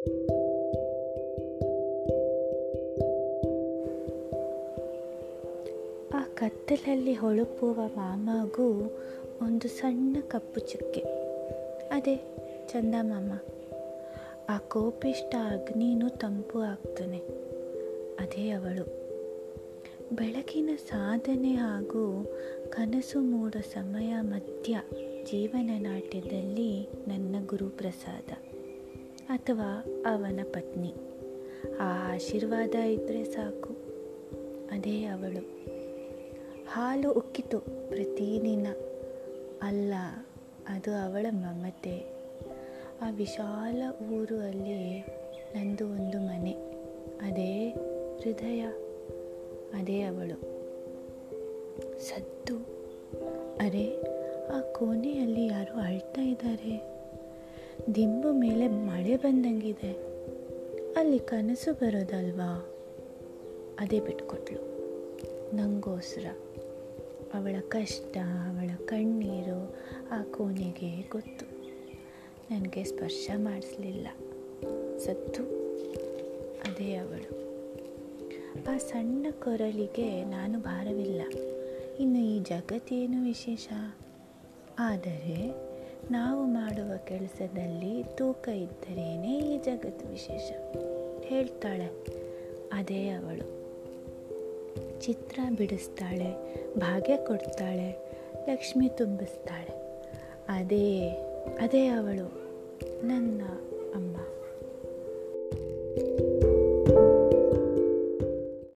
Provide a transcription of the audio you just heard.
ಆ ಕತ್ತಲಲ್ಲಿ ಹೊಳಪುವ ಮಾಮಗೂ ಒಂದು ಸಣ್ಣ ಕಪ್ಪು ಚುಕ್ಕೆ. ಅದೇ, ಚಂದ ಮಾಮ. ಆ ಕೋಪಿಷ್ಟ ಅಗ್ನಿನೂ ತಂಪು ಆಗ್ತಾನೆ. ಅದೇ ಅವಳು. ಬೆಳಕಿನ ಸಾಧನೆ ಹಾಗೂ ಕನಸು ಮೂಡೋ ಸಮಯ ಮಧ್ಯ ಜೀವನ ನಾಟ್ಯದಲ್ಲಿ ನನ್ನ ಗುರುಪ್ರಸಾದ. ಅಥವಾ ಅವನ ಪತ್ನಿ. ಆ ಆಶೀರ್ವಾದ ಇದ್ದರೆ ಸಾಕು. ಅದೇ ಅವಳು. ಹಾಲು ಉಕ್ಕಿತು ಪ್ರತಿದಿನ ಅಲ್ಲ, ಅದು ಅವಳ ಮಮತೆ. ಆ ವಿಶಾಲ ಊರು ಅಲ್ಲಿ ನಂದು ಒಂದು ಮನೆ. ಅದೇ ಹೃದಯ. ಅದೇ ಅವಳು. ಸದ್ದು. ಅರೆ, ಆ ಕೋಣೆಯಲ್ಲಿ ಯಾರು ಅಳ್ತಾ ಇದ್ದಾರೆ. ದಿಂಬು ಮೇಲೆ ಮಳೆ ಬಂದಂಗಿದೆ. ಅಲ್ಲಿ ಕನಸು ಬರೋದಲ್ವಾ? ಅದೇ ಬಿಟ್ಕೊಟ್ಲು. ನಂಗೋಸ್ರ. ಅವಳ ಕಷ್ಟ, ಅವಳ ಕಣ್ಣೀರು ಆ ಕೋಣೆಗೆ ಗೊತ್ತು. ನನಗೆ ಸ್ಪರ್ಶ ಮಾಡಿಸ್ಲಿಲ್ಲ. ಸತ್ತು. ಅದೇ ಅವಳು. ಆ ಸಣ್ಣ ಕೊರಳಿಗೆ ನಾನು ಭಾರವಿಲ್ಲ. ಇನ್ನು ಈ ಜಗತ್ತೇನು ವಿಶೇಷ? ಆದರೆ ನಾವು ಮಾಡುವ ಕೆಲಸದಲ್ಲಿ ತೂಕ ಇದ್ದರೇನೆ ಈ ಜಗತ್ತು ವಿಶೇಷ. ಹೇಳ್ತಾಳೆ, ಅದೇ ಅವಳು. ಚಿತ್ರ ಬಿಡಿಸ್ತಾಳೆ, ಭಾಗ್ಯ ಕೊಡ್ತಾಳೆ, ಲಕ್ಷ್ಮಿ ತುಂಬಿಸ್ತಾಳೆ. ಅದೇ ಅದೇ ಅವಳು, ನನ್ನ ಅಮ್ಮ.